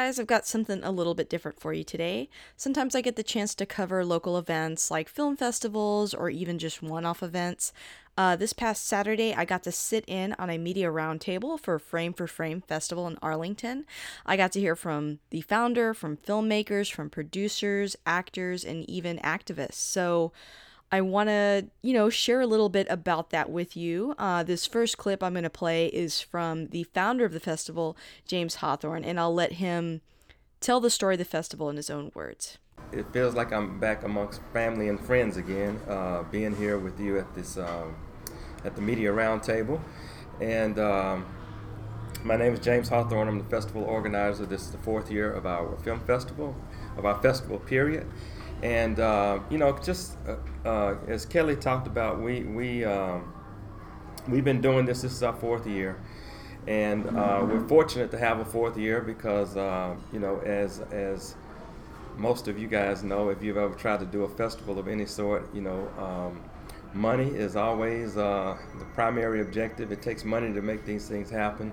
Guys, I've got something a little bit different for you today. Sometimes I get the chance to cover local events like film festivals or even just one off events. Uh, this past Saturday, I got to sit in on a media roundtable for Frame for Frame Festival in Arlington. I got to hear from the founder, from filmmakers, from producers, actors, and even activists. So, I want to, you know, share a little bit about that with you. Uh, this first clip I'm going to play is from the founder of the festival, James Hawthorne, and I'll let him tell the story of the festival in his own words. It feels like I'm back amongst family and friends again, uh, being here with you at this um, at the media roundtable, and. Um, my name is James Hawthorne. I'm the festival organizer. This is the fourth year of our film festival, of our festival period. And uh, you know, just uh, uh, as Kelly talked about, we we um, we've been doing this. This is our fourth year, and uh, we're fortunate to have a fourth year because uh, you know, as as most of you guys know, if you've ever tried to do a festival of any sort, you know, um, money is always uh, the primary objective. It takes money to make these things happen,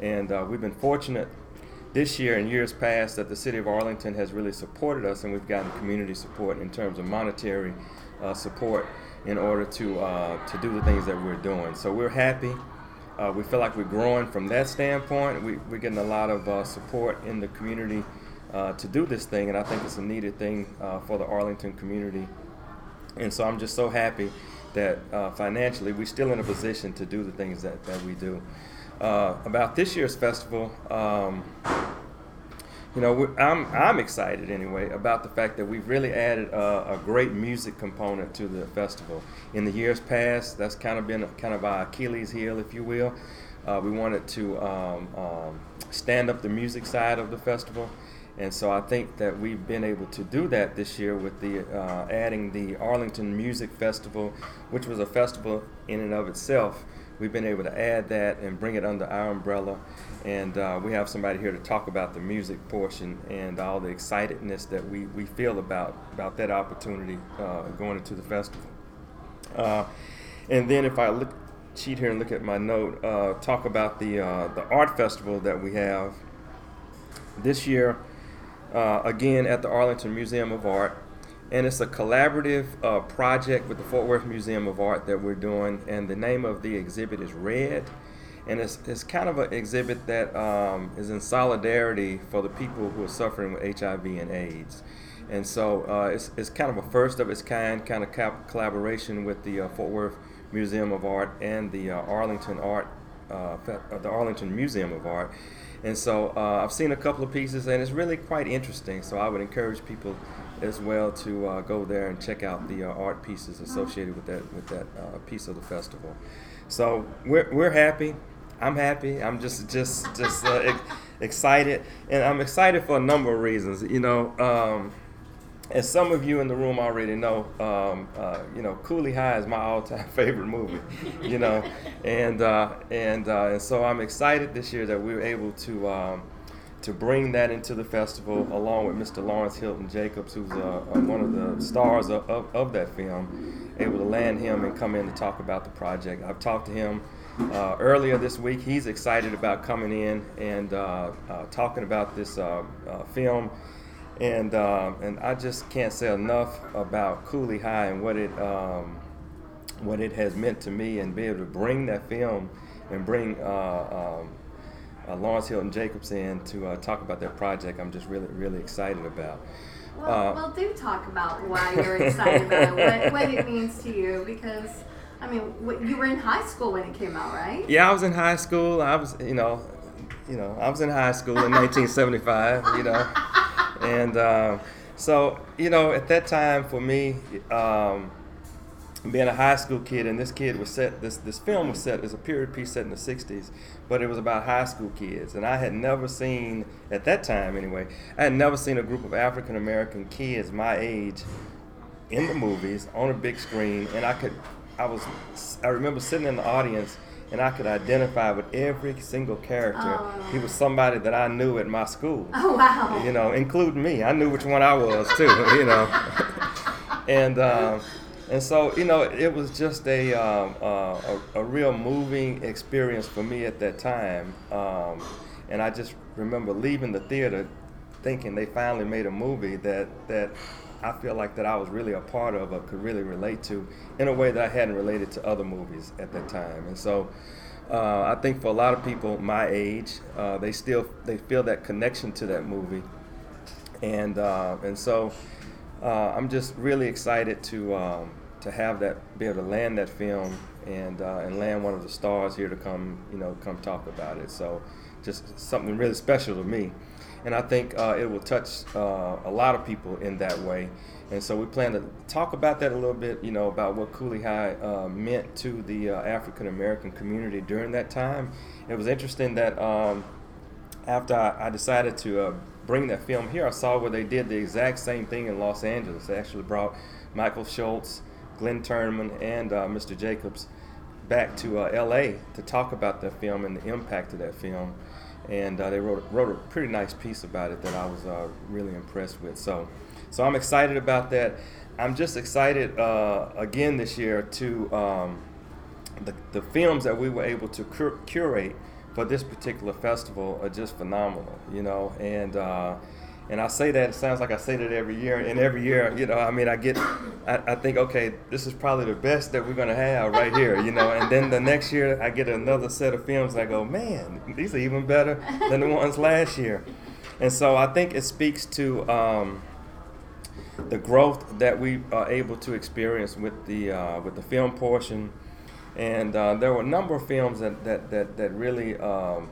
and we've been fortunate this year and years past that the city of Arlington has really supported us, and we've gotten community support in terms of monetary uh, support in order to uh, to do the things that we're doing. So we're happy. Uh, we feel like we're growing from that standpoint. We, are getting a lot of uh, support in the community uh, to do this thing, and I think it's a needed thing uh, for the Arlington community. And so I'm just so happy that financially we're still in a position to do the things that, that we do uh, about this year's festival. Um, you know, I'm I'm excited anyway about the fact that we've really added a, a, great music component to the festival. In the years past, that's kind of been a, kind of our Achilles heel, if you will. Uh, we wanted to um, um, stand up the music side of the festival, and so I think that we've been able to do that this year with the uh, adding the Arlington Music Festival, which was a festival in and of itself we've been able to add that and bring it under our umbrella. And uh, we have somebody here to talk about the music portion and all the excitedness that we, we feel about, about that opportunity uh, going into the festival. Uh, and then if I look cheat here and look at my note, uh, talk about the, uh, the art festival that we have this year, uh, again at the Arlington Museum of Art and it's a collaborative uh, project with the Fort Worth Museum of Art that we're doing. And the name of the exhibit is Red, and it's, it's kind of an exhibit that um, is in solidarity for the people who are suffering with HIV and AIDS. And so uh, it's, it's kind of a first of its kind kind of cap- collaboration with the uh, Fort Worth Museum of Art and the uh, Arlington Art, uh, uh, the Arlington Museum of Art. And so I've seen a couple of pieces, and it's really quite interesting. So I would encourage people as well to uh, go there and check out the uh, art pieces associated with that with that uh, piece of the festival. So we're, we're happy. I'm happy. I'm just just just uh, ex- excited, and I'm excited for a number of reasons. You know. Um, as some of you in the room already know, um, uh, you know, Cooley High is my all-time favorite movie, you know, and uh, and and so I'm excited this year that we were able to um, to bring that into the festival along with Mr. Lawrence Hilton Jacobs, who's uh, uh, one of the stars of, of, of, that film, able to land him and come in to talk about the project. I've talked to him uh, earlier this week. He's excited about coming in and uh, uh talking about this uh, film. And, and I just can't say enough about Cooley High and what it, um, what it has meant to me and be able to bring that film and bring um, uh, Lawrence Hilton Jacobs in to uh, talk about their project. I'm just really, really excited about. Well, uh, well, do talk about why you're excited about it, what, what it means to you, because I mean, you were in high school when it came out, right? Yeah, I was in high school. I was, you know, you know, I was in high school in 1975. You know, and um, so you know, at that time for me, um, being a high school kid, and this kid was set. This this film was set as a period piece set in the '60s, but it was about high school kids, and I had never seen at that time anyway. I had never seen a group of African American kids my age in the movies on a big screen, and I could. I was. I remember sitting in the audience and I could identify with every single character. Oh. He was somebody that I knew at my school. Oh wow! You know, including me. I knew which one I was too. you know, and um, and so you know, it was just a, um, uh, a, a real moving experience for me at that time. Um, and I just remember leaving the theater, thinking they finally made a movie that that I feel like that I was really a part of or could really relate to in a way that I hadn't related to other movies at that time. And so uh, I think for a lot of people my age, uh, they still they feel that connection to that movie. And uh, and so uh, I'm just really excited to um, to have that be able to land that film and uh, and land one of the stars here to come you know come talk about it. So just something really special to me and I think uh, it will touch uh, a lot of people in that way. And so we plan to talk about that a little bit, you know, about what Cooley High uh, meant to the uh, African American community during that time. It was interesting that um, after I, I, decided to uh, bring that film here, I saw where they did the exact same thing in Los Angeles. They actually brought Michael Schultz, Glynn Turman, and uh, Mr. Jacobs back to LA to talk about that film and the impact of that film and uh, they wrote wrote a pretty nice piece about it that I was uh, really impressed with. So, so I'm excited about that. I'm just excited uh, again this year to um, the the films that we were able to cur- curate for this particular festival are just phenomenal, you know, and uh, and I say that it sounds like I say that every year, and every year, you know, I mean, I get, I, I think, okay, this is probably the best that we're gonna have right here, you know, and then the next year I get another set of films. I go, man, these are even better than the ones last year, and so I think it speaks to um, the growth that we are able to experience with the uh, with the film portion, and uh, there were a number of films that that that, that really. Um,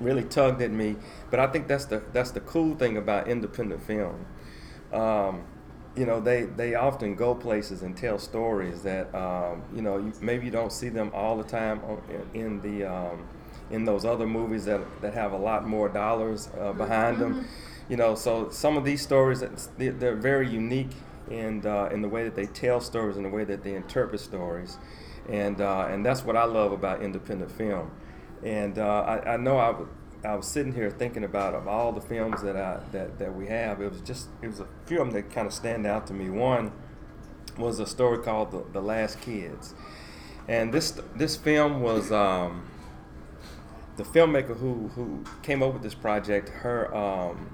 really tugged at me. But I think that's the that's the cool thing about independent film. Um, you know, they, they often go places and tell stories that um, you know you, maybe you don't see them all the time in the um, in those other movies that that have a lot more dollars uh, behind mm-hmm. them. You know, so some of these stories they're very unique in uh, in the way that they tell stories and the way that they interpret stories, and uh, and that's what I love about independent film. And uh, I, I, know I, w- I was sitting here thinking about of all the films that I that, that we have. It was just it was a few of them that kind of stand out to me. One was a story called The, the Last Kids, and this this film was um, the filmmaker who who came up with this project. Her um,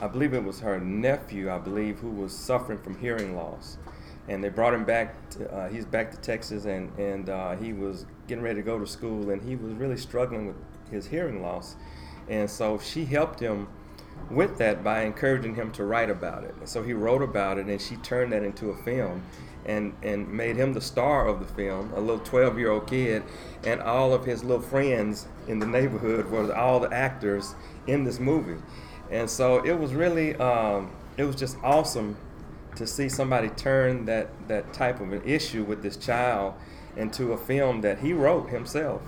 I believe it was her nephew. I believe who was suffering from hearing loss and they brought him back. To, uh, he's back to Texas, and and uh, he was getting ready to go to school, and he was really struggling with his hearing loss, and so she helped him with that by encouraging him to write about it. And so he wrote about it, and she turned that into a film, and and made him the star of the film, a little 12-year-old kid, and all of his little friends in the neighborhood were all the actors in this movie, and so it was really. Um, it was just awesome to see somebody turn that, that type of an issue with this child into a film that he wrote himself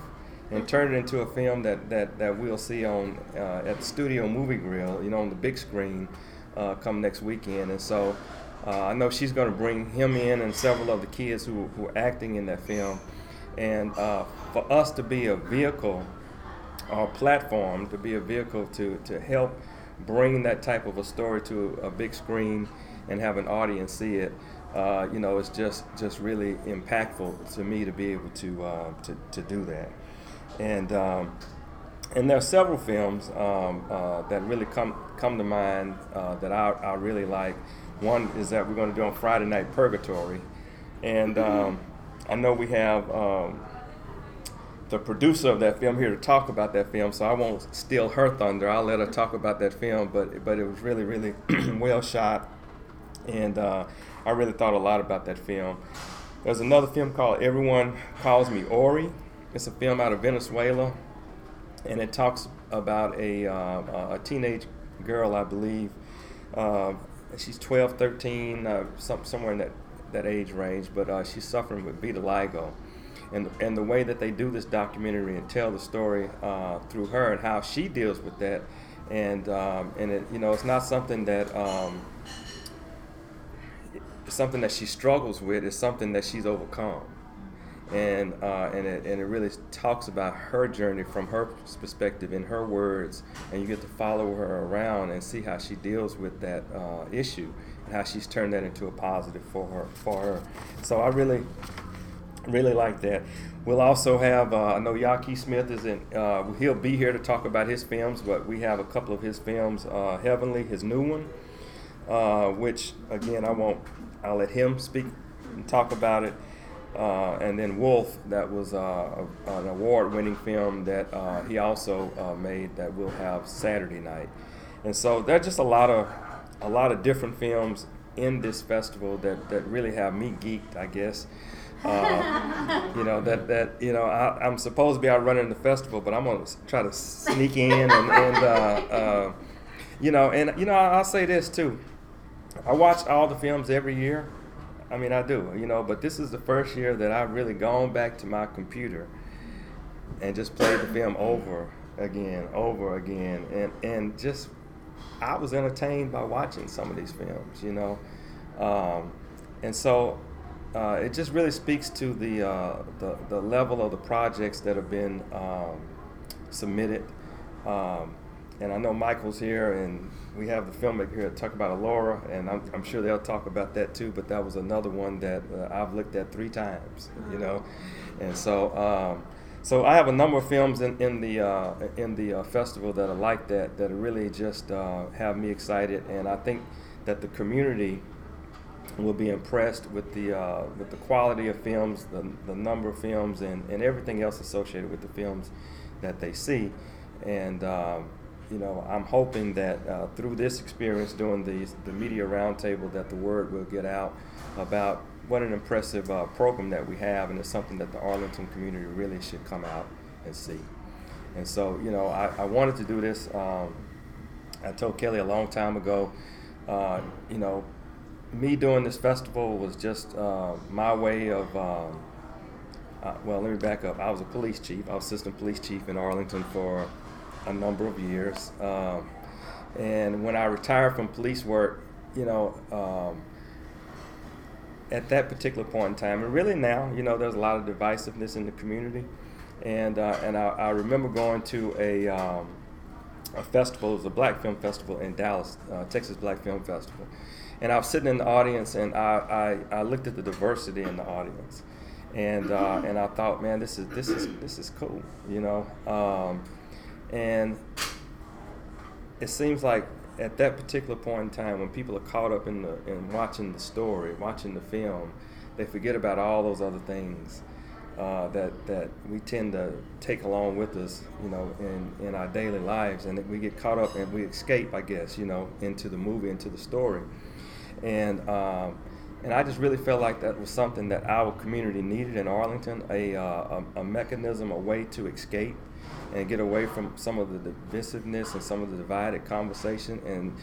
and turn it into a film that, that, that we'll see on uh, at Studio Movie Grill, you know, on the big screen uh, come next weekend. And so uh, I know she's going to bring him in and several of the kids who, who are acting in that film. And uh, for us to be a vehicle or platform, to be a vehicle to, to help bring that type of a story to a big screen and have an audience see it, uh, you know, it's just just really impactful to me to be able to uh, to, to do that. And um, and there are several films um, uh, that really come come to mind uh, that I, I really like. One is that we're going to do on Friday night Purgatory, and um, I know we have um, the producer of that film here to talk about that film, so I won't steal her thunder. I'll let her talk about that film, but but it was really really well shot, and uh, I really thought a lot about that film. There's another film called Everyone Calls Me Ori. It's a film out of Venezuela, and it talks about a uh, a teenage girl, I believe. Uh, she's 12, 13, uh, some, somewhere in that, that age range, but uh, she's suffering with vitiligo and and the way that they do this documentary and tell the story uh, through her and how she deals with that, and um, and it you know it's not something that um, something that she struggles with. is something that she's overcome, and uh, and it and it really talks about her journey from her perspective in her words, and you get to follow her around and see how she deals with that uh, issue and how she's turned that into a positive for her for her. So I really really like that. We'll also have, uh, I know Yaki Smith is in, uh, he'll be here to talk about his films, but we have a couple of his films, uh, Heavenly, his new one, uh, which again, I won't, I'll let him speak and talk about it. Uh, and then Wolf, that was uh, an award winning film that he also made that we'll have Saturday night. And so there's just a lot of, a lot of different films in this festival that, that really have me geeked, I guess. Uh, you know that that you know I, am supposed to be out running the festival, but I'm gonna try to sneak in and, and uh, uh, you know and you know I'll say this too. I watch all the films every year. I mean I do, you know, but this is the first year that I've really gone back to my computer and just played the film over again, over again, and and just I was entertained by watching some of these films, you know, um, and so uh, it just really speaks to the, uh, the, the level of the projects that have been um, submitted. Um, and I know Michael's here, and we have the filmmaker here to talk about Alora, and I'm, I'm sure they'll talk about that too. But that was another one that uh, I've looked at three times, you know, and so um, so I have a number of films in, in the uh, in the uh, festival that are like that that really just uh, have me excited, and I think that the community will be impressed with the uh, with the quality of films, the, the number of films, and, and everything else associated with the films that they see. And um, you know, I'm hoping that uh, through this experience doing the the media roundtable, that the word will get out about what an impressive uh, program that we have, and it's something that the Arlington community really should come out and see. And so, you know, I, I wanted to do this. Um, I told Kelly a long time ago, uh, you know, me doing this festival was just uh, my way of. Um, uh, well, let me back up. I was a police chief. I was assistant police chief in Arlington for a number of years. Um, and when I retired from police work, you know, um, at that particular point in time, and really now, you know, there's a lot of divisiveness in the community. And, uh, and I, I, remember going to a, um, a festival, it was a black film festival in Dallas, uh, Texas Black Film Festival and I was sitting in the audience, and I, I, I looked at the diversity in the audience, and uh, and I thought, man, this is this is this is cool, you know, um, and it seems like at that particular point in time, when people are caught up in the in watching the story, watching the film, they forget about all those other things. Uh, that that we tend to take along with us, you know, in, in our daily lives, and we get caught up and we escape, I guess, you know, into the movie, into the story and um, and I just really felt like that was something that our community needed in Arlington a, uh, a, a, mechanism, a way to escape and get away from some of the divisiveness and some of the divided conversation. And,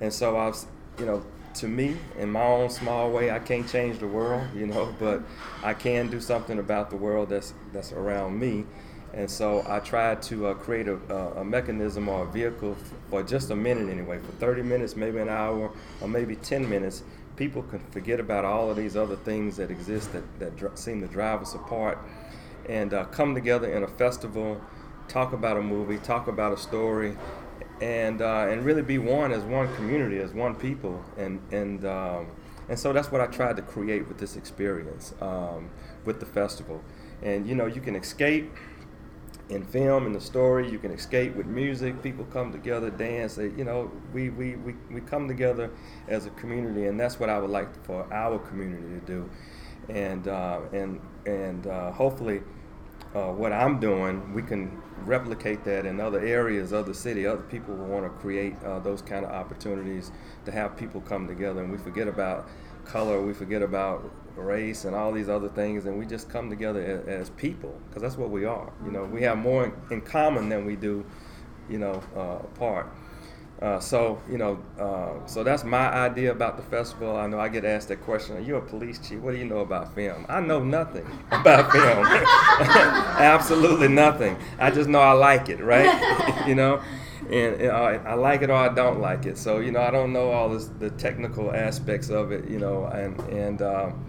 and so I was, you know, to me, in my own small way, I can't change the world, you know, but I can do something about the world that's, that's around me. And so I tried to uh, create a, a, mechanism or a vehicle for just a minute anyway, for 30 minutes, maybe an hour, or maybe 10 minutes. People can forget about all of these other things that exist that, that dr- seem to drive us apart and uh, come together in a festival, talk about a movie, talk about a story, and, uh, and really be one as one community, as one people. And, and, um, and so that's what I tried to create with this experience, um, with the festival. And you know, you can escape in film in the story you can escape with music people come together dance they, you know we, we, we, we come together as a community and that's what i would like for our community to do and uh, and and uh, hopefully uh, what I'm doing, we can replicate that in other areas of the city. Other people will want to create uh, those kind of opportunities to have people come together, and we forget about color, we forget about race and all these other things, and we just come together as, as people because that's what we are. You know, we have more in, common than we do, you know, uh, apart. Uh, so you know, uh, so that's my idea about the festival. I know I get asked that question. Are you a police chief? What do you know about film? I know nothing about film. Absolutely nothing. I just know I like it, right? you know, and, I, like it or I don't like it. So you know, I don't know all this, the technical aspects of it. You know, and and. Um,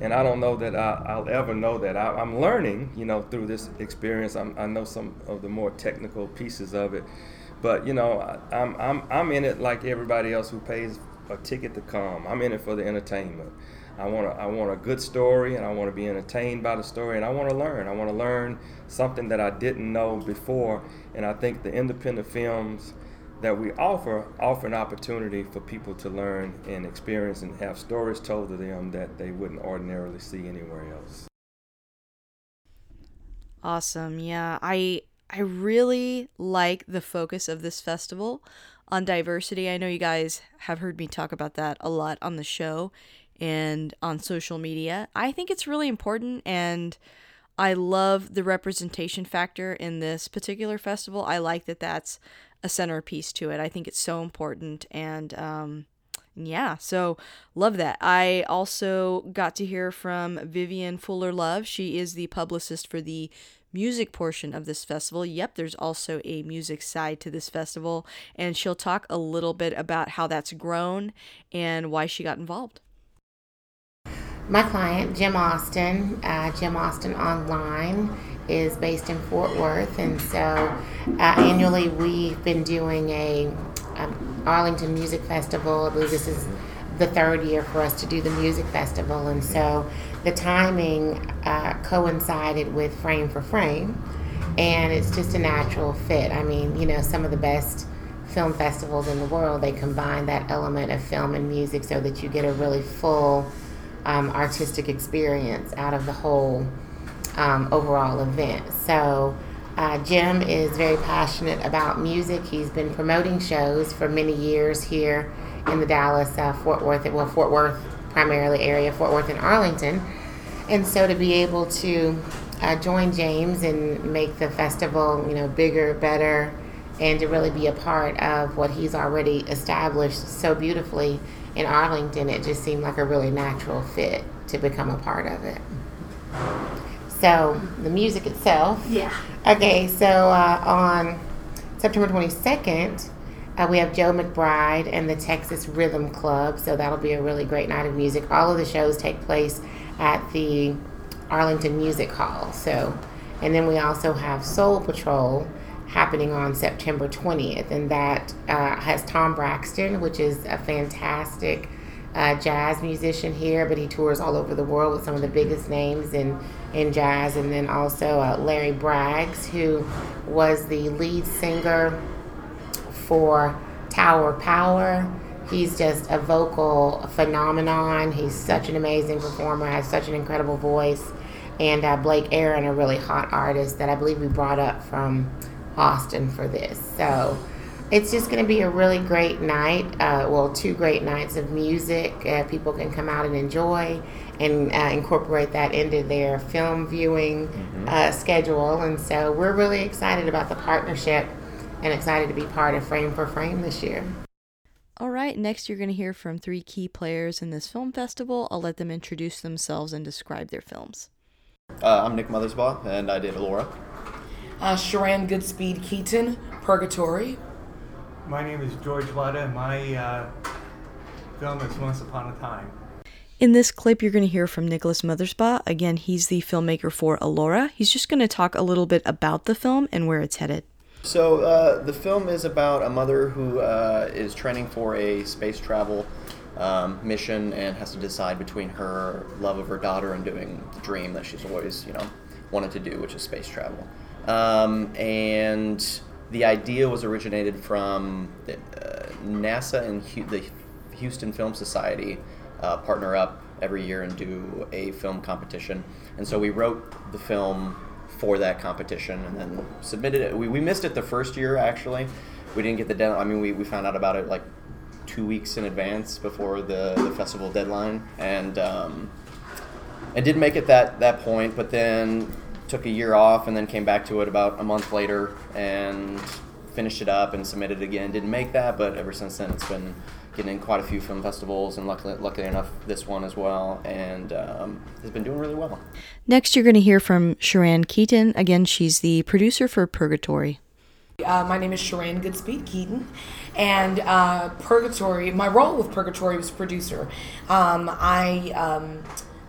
and I don't know that I, will ever know that. I, am learning, you know, through this experience. I'm, I know some of the more technical pieces of it, but you know, I'm I'm I'm in it like everybody else who pays a ticket to come. I'm in it for the entertainment. I want a, I want a good story, and I want to be entertained by the story, and I want to learn. I want to learn something that I didn't know before, and I think the independent films that we offer offer an opportunity for people to learn and experience and have stories told to them that they wouldn't ordinarily see anywhere else. Awesome. Yeah, I I really like the focus of this festival on diversity. I know you guys have heard me talk about that a lot on the show and on social media. I think it's really important and I love the representation factor in this particular festival. I like that that's a centerpiece to it. I think it's so important and um yeah, so love that. I also got to hear from Vivian Fuller Love. She is the publicist for the music portion of this festival. Yep, there's also a music side to this festival, and she'll talk a little bit about how that's grown and why she got involved. My client, Jim Austin, uh, Jim Austin Online, is based in Fort Worth, and so uh, annually we've been doing a um, Arlington Music Festival. I believe this is the third year for us to do the music festival, and so the timing uh, coincided with Frame for Frame, and it's just a natural fit. I mean, you know, some of the best film festivals in the world they combine that element of film and music so that you get a really full um, artistic experience out of the whole um, overall event. So. Uh, Jim is very passionate about music. He's been promoting shows for many years here in the Dallas, uh, Fort Worth, well, Fort Worth primarily area, Fort Worth and Arlington. And so to be able to uh, join James and make the festival, you know, bigger, better, and to really be a part of what he's already established so beautifully in Arlington, it just seemed like a really natural fit to become a part of it. So the music itself. Yeah. Okay, so uh, on September 22nd, uh, we have Joe McBride and the Texas Rhythm Club, so that'll be a really great night of music. All of the shows take place at the Arlington Music Hall. So, and then we also have Soul Patrol happening on September 20th, and that uh, has Tom Braxton, which is a fantastic uh, jazz musician here, but he tours all over the world with some of the biggest names in in jazz, and then also uh, Larry Braggs, who was the lead singer for Tower Power. He's just a vocal phenomenon. He's such an amazing performer, has such an incredible voice. And uh, Blake Aaron, a really hot artist that I believe we brought up from Austin for this. So it's just going to be a really great night. Uh, well, two great nights of music. Uh, people can come out and enjoy and uh, incorporate that into their film viewing mm-hmm. Uh, schedule. And so we're really excited about the partnership and excited to be part of Frame for Frame this year. All right, next you're going to hear from three key players in this film festival. I'll let them introduce themselves and describe their films. Uh, I'm Nick Mothersbaugh, and I did Alora. Uh, Sharan Goodspeed Keaton, Purgatory. My name is George Lutta, and my uh, film is Once Upon a Time. In this clip, you're going to hear from Nicholas Mothersbaugh. Again, he's the filmmaker for Alora. He's just going to talk a little bit about the film and where it's headed. So uh, the film is about a mother who uh, is training for a space travel um, mission and has to decide between her love of her daughter and doing the dream that she's always, you know, wanted to do, which is space travel. Um, and the idea was originated from the, uh, NASA and the Houston Film Society uh, partner up every year and do a film competition. And so we wrote the film for that competition, and then submitted it. We, we missed it the first year actually. We didn't get the deadline. I mean, we, we found out about it like two weeks in advance before the, the festival deadline, and um, and didn't make it that that point. But then took a year off, and then came back to it about a month later, and finished it up and submitted it again. Didn't make that, but ever since then it's been getting in quite a few film festivals, and luckily, luckily enough, this one as well, and um, has been doing really well. Next, you're going to hear from Sharan Keaton. Again, she's the producer for Purgatory. Uh, my name is Sharan Goodspeed Keaton, and uh, Purgatory. My role with Purgatory was producer. Um, I um,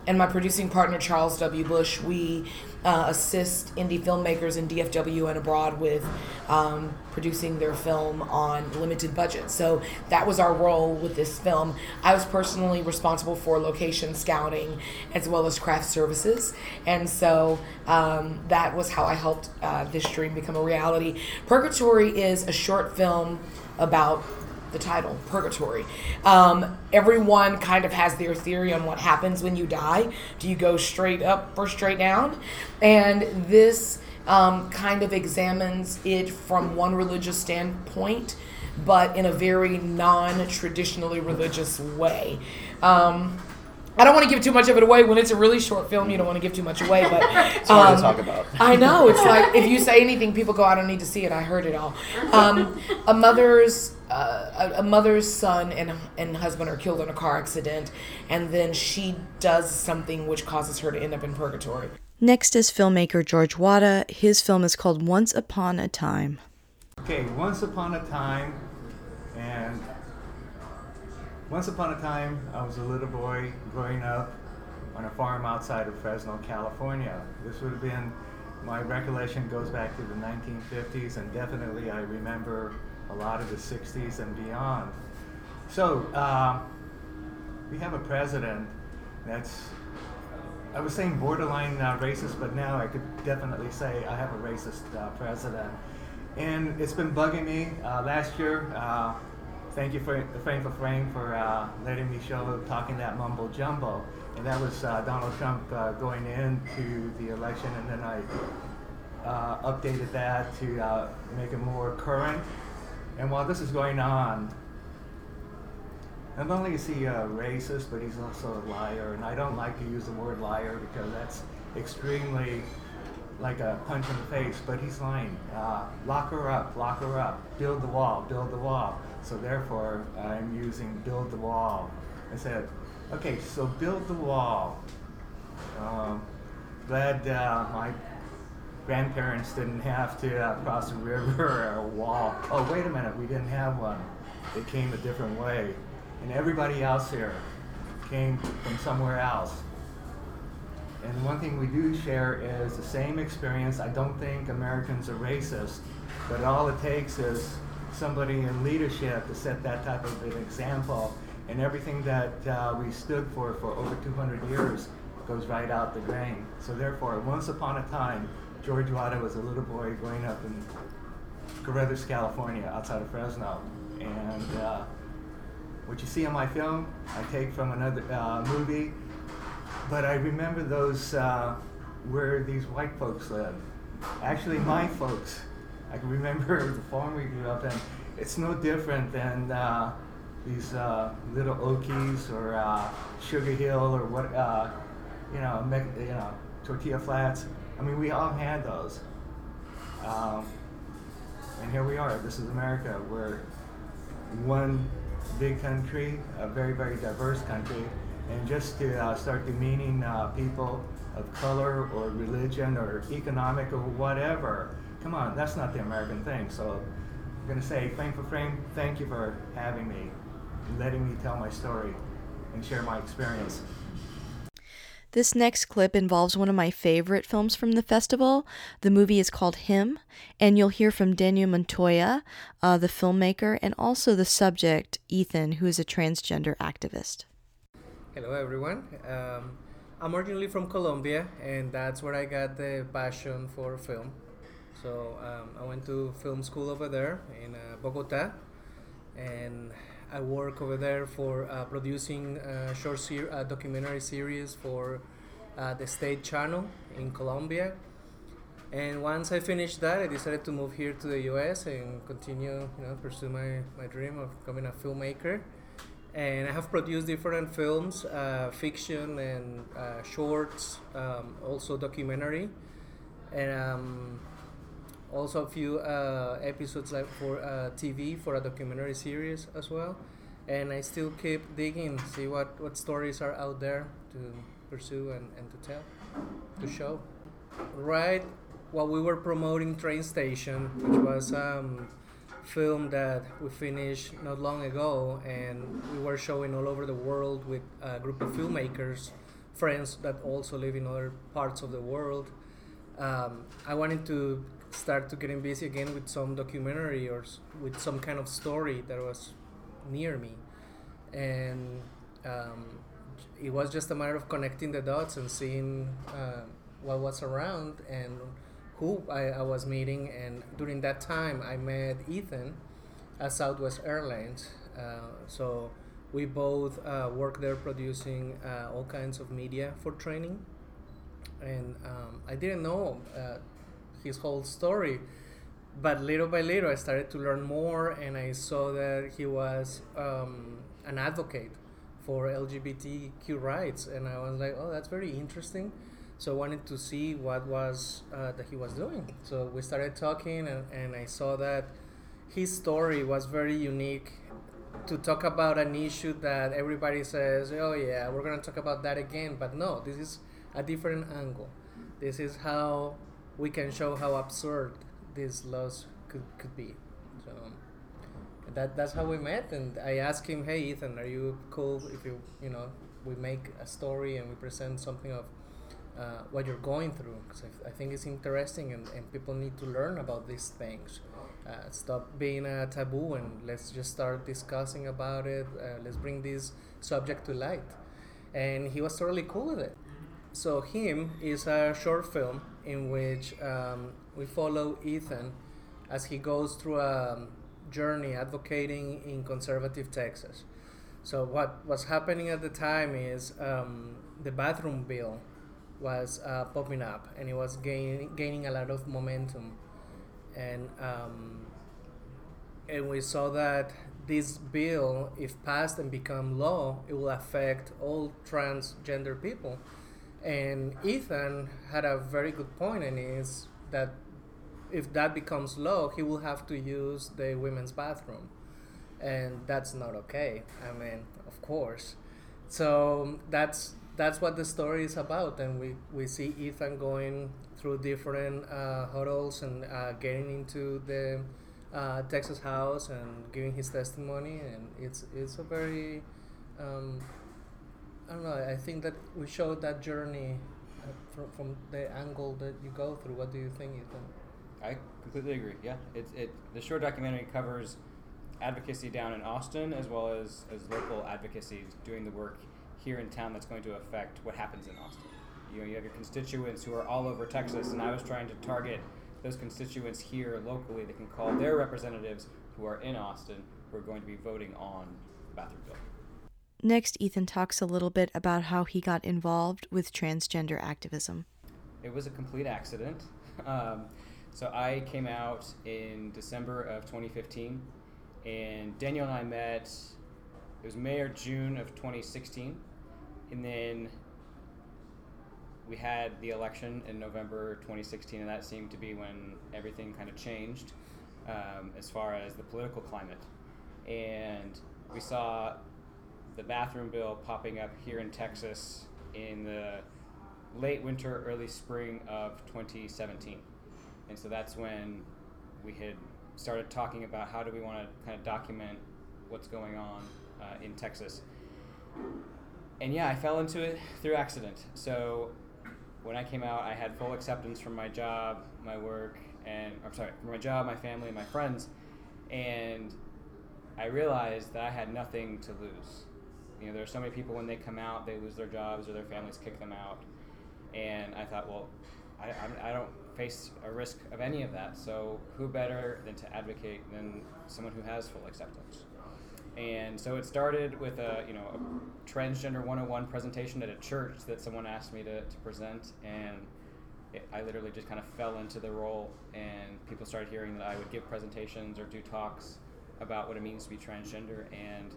and my producing partner Charles W. Bush. We uh, assist indie filmmakers in DFW and abroad with um, producing their film on limited budget. So that was our role with this film. I was personally responsible for location scouting as well as craft services, and so um, that was how I helped uh, this dream become a reality. Purgatory is a short film about the title, Purgatory. Um, everyone kind of has their theory on what happens when you die. Do you go straight up or straight down? And this um, kind of examines it from one religious standpoint, but in a very non traditionally religious way. Um, I don't want to give too much of it away. When it's a really short film, you don't want to give too much away. But It's hard to talk about. I know it's like if you say anything, people go, "I don't need to see it. I heard it all." Um, a mother's uh, a, a mother's son and and husband are killed in a car accident, and then she does something which causes her to end up in purgatory. Next is filmmaker George Wada. His film is called Once Upon a Time. Okay, once upon a time, and once upon a time, I was a little boy growing up on a farm outside of Fresno, California. This would have been, my recollection goes back to the 1950s, and definitely I remember a lot of the 60s and beyond. So, uh, we have a president that's, I was saying borderline uh, racist, but now I could definitely say I have a racist uh, president. And it's been bugging me. Uh, last year, uh, thank you for for frame for uh, letting me show talking that mumbo jumbo, and that was uh, Donald Trump uh, going into the election, and then I uh, updated that to uh, make it more current. And while this is going on, not only is he a racist, but he's also a liar, and I don't like to use the word liar because that's extremely like a punch in the face, but he's lying. Uh, lock her up, lock her up, build the wall, build the wall. So therefore, I'm using build the wall. I said, okay, so build the wall. Um, glad uh, my grandparents didn't have to uh, cross a river or a wall. Oh, wait a minute, we didn't have one. It came a different way. And everybody else here came from somewhere else. And one thing we do share is the same experience. I don't think Americans are racist, but all it takes is somebody in leadership to set that type of an example, and everything that uh, we stood for for over 200 years goes right out the drain. So therefore, once upon a time, George Wada was a little boy growing up in Caruthers, California, outside of Fresno, and uh, what you see in my film, I take from another uh, movie but I remember those uh, where these white folks live. Actually, my folks. I can remember the farm we grew up in. It's no different than uh, these uh, little Okies or uh, Sugar Hill or what, uh, you know, me- you know, tortilla flats. I mean, we all had those. Um, and here we are. This is America. We're one big country, a very, very diverse country and just to uh, start demeaning uh, people of color or religion or economic or whatever. Come on, that's not the American thing. So I'm going to say, frame for frame, thank you for having me, and letting me tell my story and share my experience. This next clip involves one of my favorite films from the festival. The movie is called Him, and you'll hear from Daniel Montoya, uh, the filmmaker, and also the subject, Ethan, who is a transgender activist. Hello, everyone. Um, I'm originally from Colombia, and that's where I got the passion for film. So um, I went to film school over there in uh, Bogota, and I work over there for uh, producing a short ser- a documentary series for uh, the state channel in Colombia. And once I finished that, I decided to move here to the U.S. and continue, you know, pursue my, my dream of becoming a filmmaker. And I have produced different films, uh, fiction and uh, shorts, um, also documentary, and um, also a few uh, episodes like for uh, TV for a documentary series as well. And I still keep digging, see what, what stories are out there to pursue and, and to tell, to show. Right while we were promoting Train Station, which was um, film that we finished not long ago, and we were showing all over the world with a group of filmmakers, friends that also live in other parts of the world. Um, I wanted to start to getting busy again with some documentary or with some kind of story that was near me, and um, it was just a matter of connecting the dots and seeing uh, what was around and who I, I was meeting. And during that time, I met Ethan at Southwest Airlines. Uh, so we both uh, worked there producing uh, all kinds of media for training. And um, I didn't know uh, his whole story. But little by little, I started to learn more, and I saw that he was um, an advocate for LGBTQ rights, and I was like, "Oh, that's very interesting." So I wanted to see what was uh, that he was doing. So we started talking, and, and I saw that his story was very unique to talk about an issue that everybody says, "Oh yeah, we're gonna talk about that again," but no, this is a different angle. This is how we can show how absurd these laws could, could be. So that that's how we met, and I asked him, "Hey, Ethan, are you cool if you you know we make a story and we present something of uh, what you're going through? Because I, I think it's interesting, and, and people need to learn about these things. Uh, stop being a taboo, and let's just start discussing about it. Uh, let's bring this subject to light." And he was totally cool with it. So him is a short film in which um, we follow Ethan as he goes through a journey advocating in conservative Texas. So what was happening at the time is um, the bathroom bill was uh, popping up and it was gaining gaining a lot of momentum, and um, and we saw that this bill, if passed and become law, it will affect all transgender people. And Ethan had a very good point, and is that if that becomes law, he will have to use the women's bathroom, and that's not okay. I mean, of course. So that's that's what the story is about, and we we see Ethan going through different uh, hurdles and uh, getting into the uh, Texas house and giving his testimony, and it's it's a very um, I don't know. I think that we showed that journey uh, from, from the angle that you go through. What do you think, Ethan? I completely agree. Yeah, it's it. The short documentary covers advocacy down in Austin as well as as local advocacy doing the work here in town that's going to affect what happens in Austin. You know, you have your constituents who are all over Texas, and I was trying to target those constituents here locally that can call their representatives who are in Austin who are going to be voting on the bathroom bill. Next, Ethan talks a little bit about how he got involved with transgender activism. It was a complete accident. Um, so I came out in December of 2015, and Daniel and I met. It was May or June of 2016, and then we had the election in November 2016, and that seemed to be when everything kind of changed um, as far as the political climate. And we saw the bathroom bill popping up here in Texas in the late winter, early spring of 2017. And so that's when we had started talking about how do we want to kind of document what's going on uh, in Texas. And yeah, I fell into it through accident. So when I came out, I had full acceptance from my job, my work, and I'm sorry, from my job, my family, and my friends, and I realized that I had nothing to lose. You know, there are so many people when they come out, they lose their jobs or their families kick them out, and I thought, well, I, I'm- I don't face a risk of any of that. So who better than to advocate than someone who has full acceptance? And so it started with a you know a transgender 101 presentation at a church that someone asked me to, to present, and it, I literally just kind of fell into the role, and people started hearing that I would give presentations or do talks about what it means to be transgender, and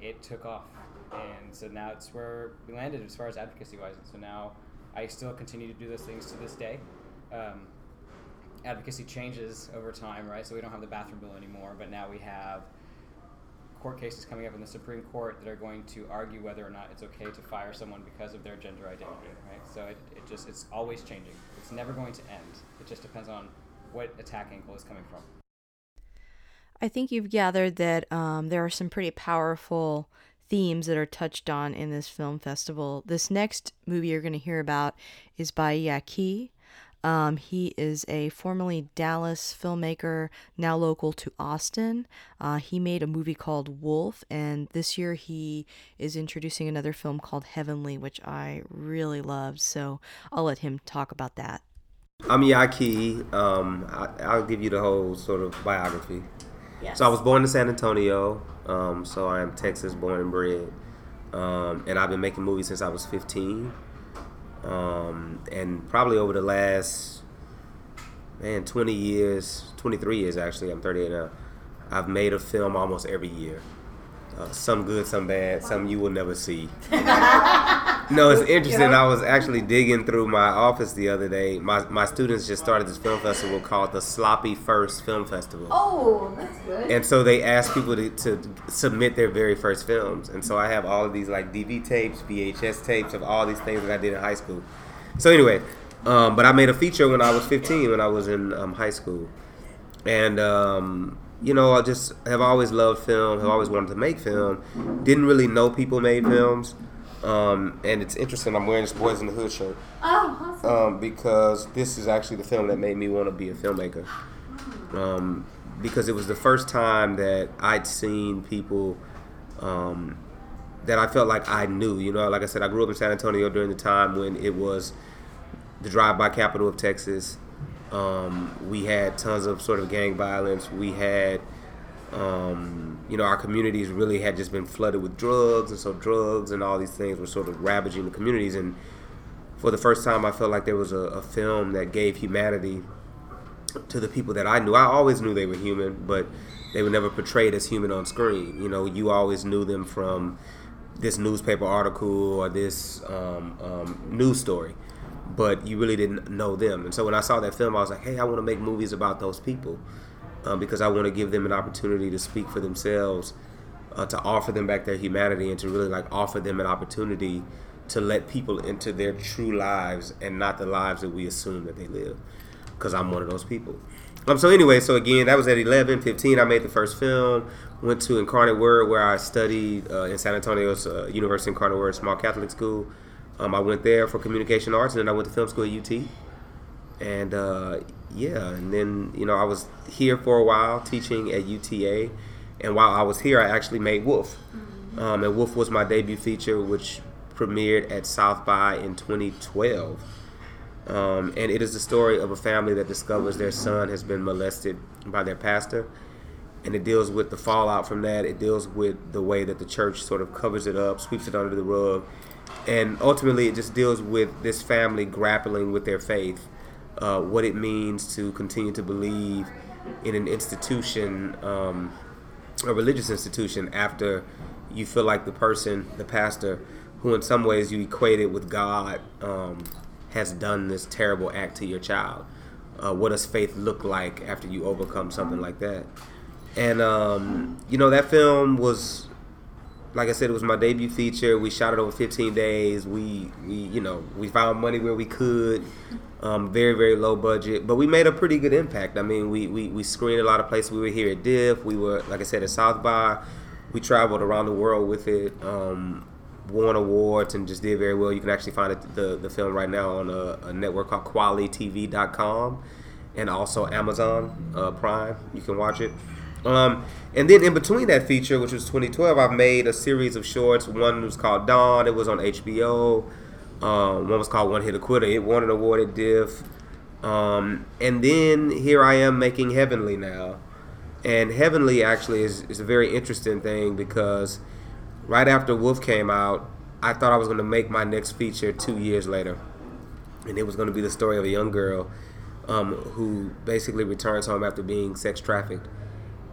it took off. And so now it's where we landed as far as advocacy wise. And so now I still continue to do those things to this day. Um, advocacy changes over time, right? So we don't have the bathroom bill anymore, but now we have court cases coming up in the Supreme Court that are going to argue whether or not it's okay to fire someone because of their gender identity, right? So it, it just it's always changing. It's never going to end. It just depends on what attack angle is coming from. I think you've gathered that um, there are some pretty powerful themes that are touched on in this film festival. This next movie you're going to hear about is by Ya'Ke. Um, he is a formerly Dallas filmmaker, now local to Austin. Uh, he made a movie called Wolf, and this year he is introducing another film called Heavenly, which I really loved. So I'll let him talk about that. I'm Ya'Ke. Um, I, will give you the whole sort of biography. So I was born in San Antonio. Um, so I am Texas born and bred. Um, and I've been making movies since I was 15. Um, and probably over the last man 20 years 23 years actually i'm 38 now i've made a film almost every year uh, some good some bad some you will never see. No it's interesting. I was actually digging through my office the other day. My, my students just started this film festival called the sloppy first film festival. Oh that's good. And so they ask people to, to submit their very first films. And so i have all of these like dv tapes vhs tapes of all these things that i did in high school. So anyway um, but I made a feature when I was 15, when I was in um, high school, and um, you know, I just have always loved film, have always wanted to make film. Didn't really know people made films, um, and it's interesting. I'm wearing this Boyz n the Hood shirt. Oh, awesome. Um, because this is actually the film that made me want to be a filmmaker. Um, because it was the first time that I'd seen people that I felt like I knew. You know, like I said, I grew up in San Antonio during the time when it was the drive-by capital of Texas. Um, we had tons of sort of gang violence. We had, um, you know, our communities really had just been flooded with drugs, and so drugs and all these things were sort of ravaging the communities. And for the first time, I felt like there was a, a film that gave humanity to the people that I knew. I always knew they were human, but they were never portrayed as human on screen. You know, you always knew them from this newspaper article or this um, um, news story but you really didn't know them. And so when I saw that film, I was like, hey, I want to make movies about those people um, because I want to give them an opportunity to speak for themselves, uh, to offer them back their humanity, and to really like offer them an opportunity to let people into their true lives and not the lives that we assume that they live. Because I'm one of those people. Um, so anyway, so again, that was at 11, 15. I made the first film. Went to Incarnate Word, where I studied uh, in San Antonio's uh, University Incarnate Word Small Catholic School. Um, I went there for communication arts, and then I went to film school at UT. And uh, yeah, and then you know I was here for a while teaching at UTA, and while I was here, I actually made Wolf. Mm-hmm. Um, and Wolf was my debut feature, which premiered at South by in 2012. Um, and it is the story of a family that discovers their son has been molested by their pastor. And it deals with the fallout from that. It deals with the way that the church sort of covers it up, sweeps it under the rug, and ultimately it just deals with this family grappling with their faith, uh, what it means to continue to believe in an institution, um, a religious institution, after you feel like the person, the pastor, who in some ways you equated with God, um, has done this terrible act to your child. Uh, what does faith look like after you overcome something like that? And um, you know that film was like I said, it was my debut feature. We shot it over 15 days. We, we you know, we found money where we could. Um, very, very low budget, but we made a pretty good impact. I mean, we, we, we screened a lot of places. We were here at DIFF. We were, like I said, at South by. We traveled around the world with it. Um, won awards and just did very well. You can actually find it, the the film right now on a, a network called QualityTV.com and also Amazon uh, Prime. You can watch it. Um, and then in between that feature, which was 2012, I've made a series of shorts. One was called Dawn. It was on HBO. Um, one was called One Hit a Quitter. It won an award at DIFF. Um, and then here I am making Heavenly now. And Heavenly actually is, is a very interesting thing because right after Wolf came out, I thought I was going to make my next feature two years later. and it was going to be the story of a young girl um, who basically returns home after being sex trafficked.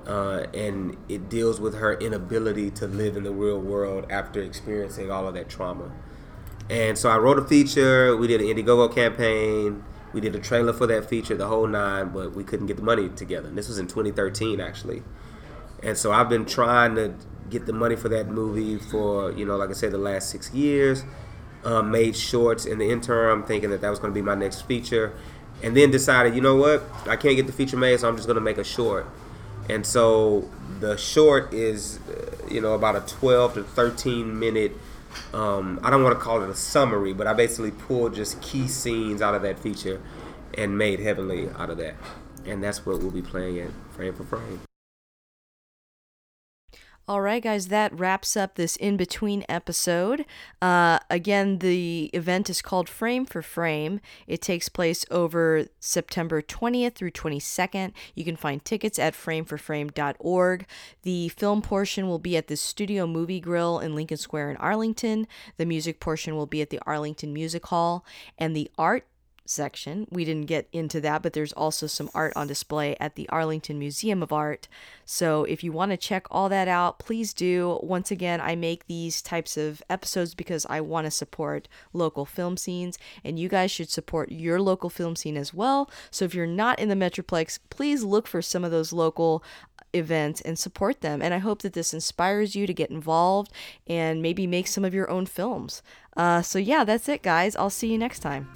Uh, and it deals with her inability to live in the real world after experiencing all of that trauma. And so I wrote a feature. We did an Indiegogo campaign. We did a trailer for that feature, the whole nine, but we couldn't get the money together. And this was in 2013, actually. And so I've been trying to get the money for that movie for, you know, like I said, the last six years. Um, made shorts in the interim, thinking that that was going to be my next feature. And then decided, you know what, I can't get the feature made, so I'm just going to make a short. And so the short is, uh, you know, about a 12 to 13 minute um, I don't want to call it a summary, but I basically pulled just key scenes out of that feature and made Heavenly out of that. And that's what we'll be playing at frame for frame. All right, guys, that wraps up this in between episode. Uh, again, the event is called Frame for Frame. It takes place over September 20th through 22nd. You can find tickets at frameforframe.org. The film portion will be at the Studio Movie Grill in Lincoln Square in Arlington. The music portion will be at the Arlington Music Hall. And the art section. We didn't get into that, but there's also some art on display at the Arlington Museum of Art. So if you want to check all that out, please do. Once again, I make these types of episodes because I want to support local film scenes, and you guys should support your local film scene as well. So if you're not in the Metroplex, please look for some of those local events and support them. And I hope that this inspires you to get involved and maybe make some of your own films. Uh, so, yeah, that's it, guys. I'll see you next time.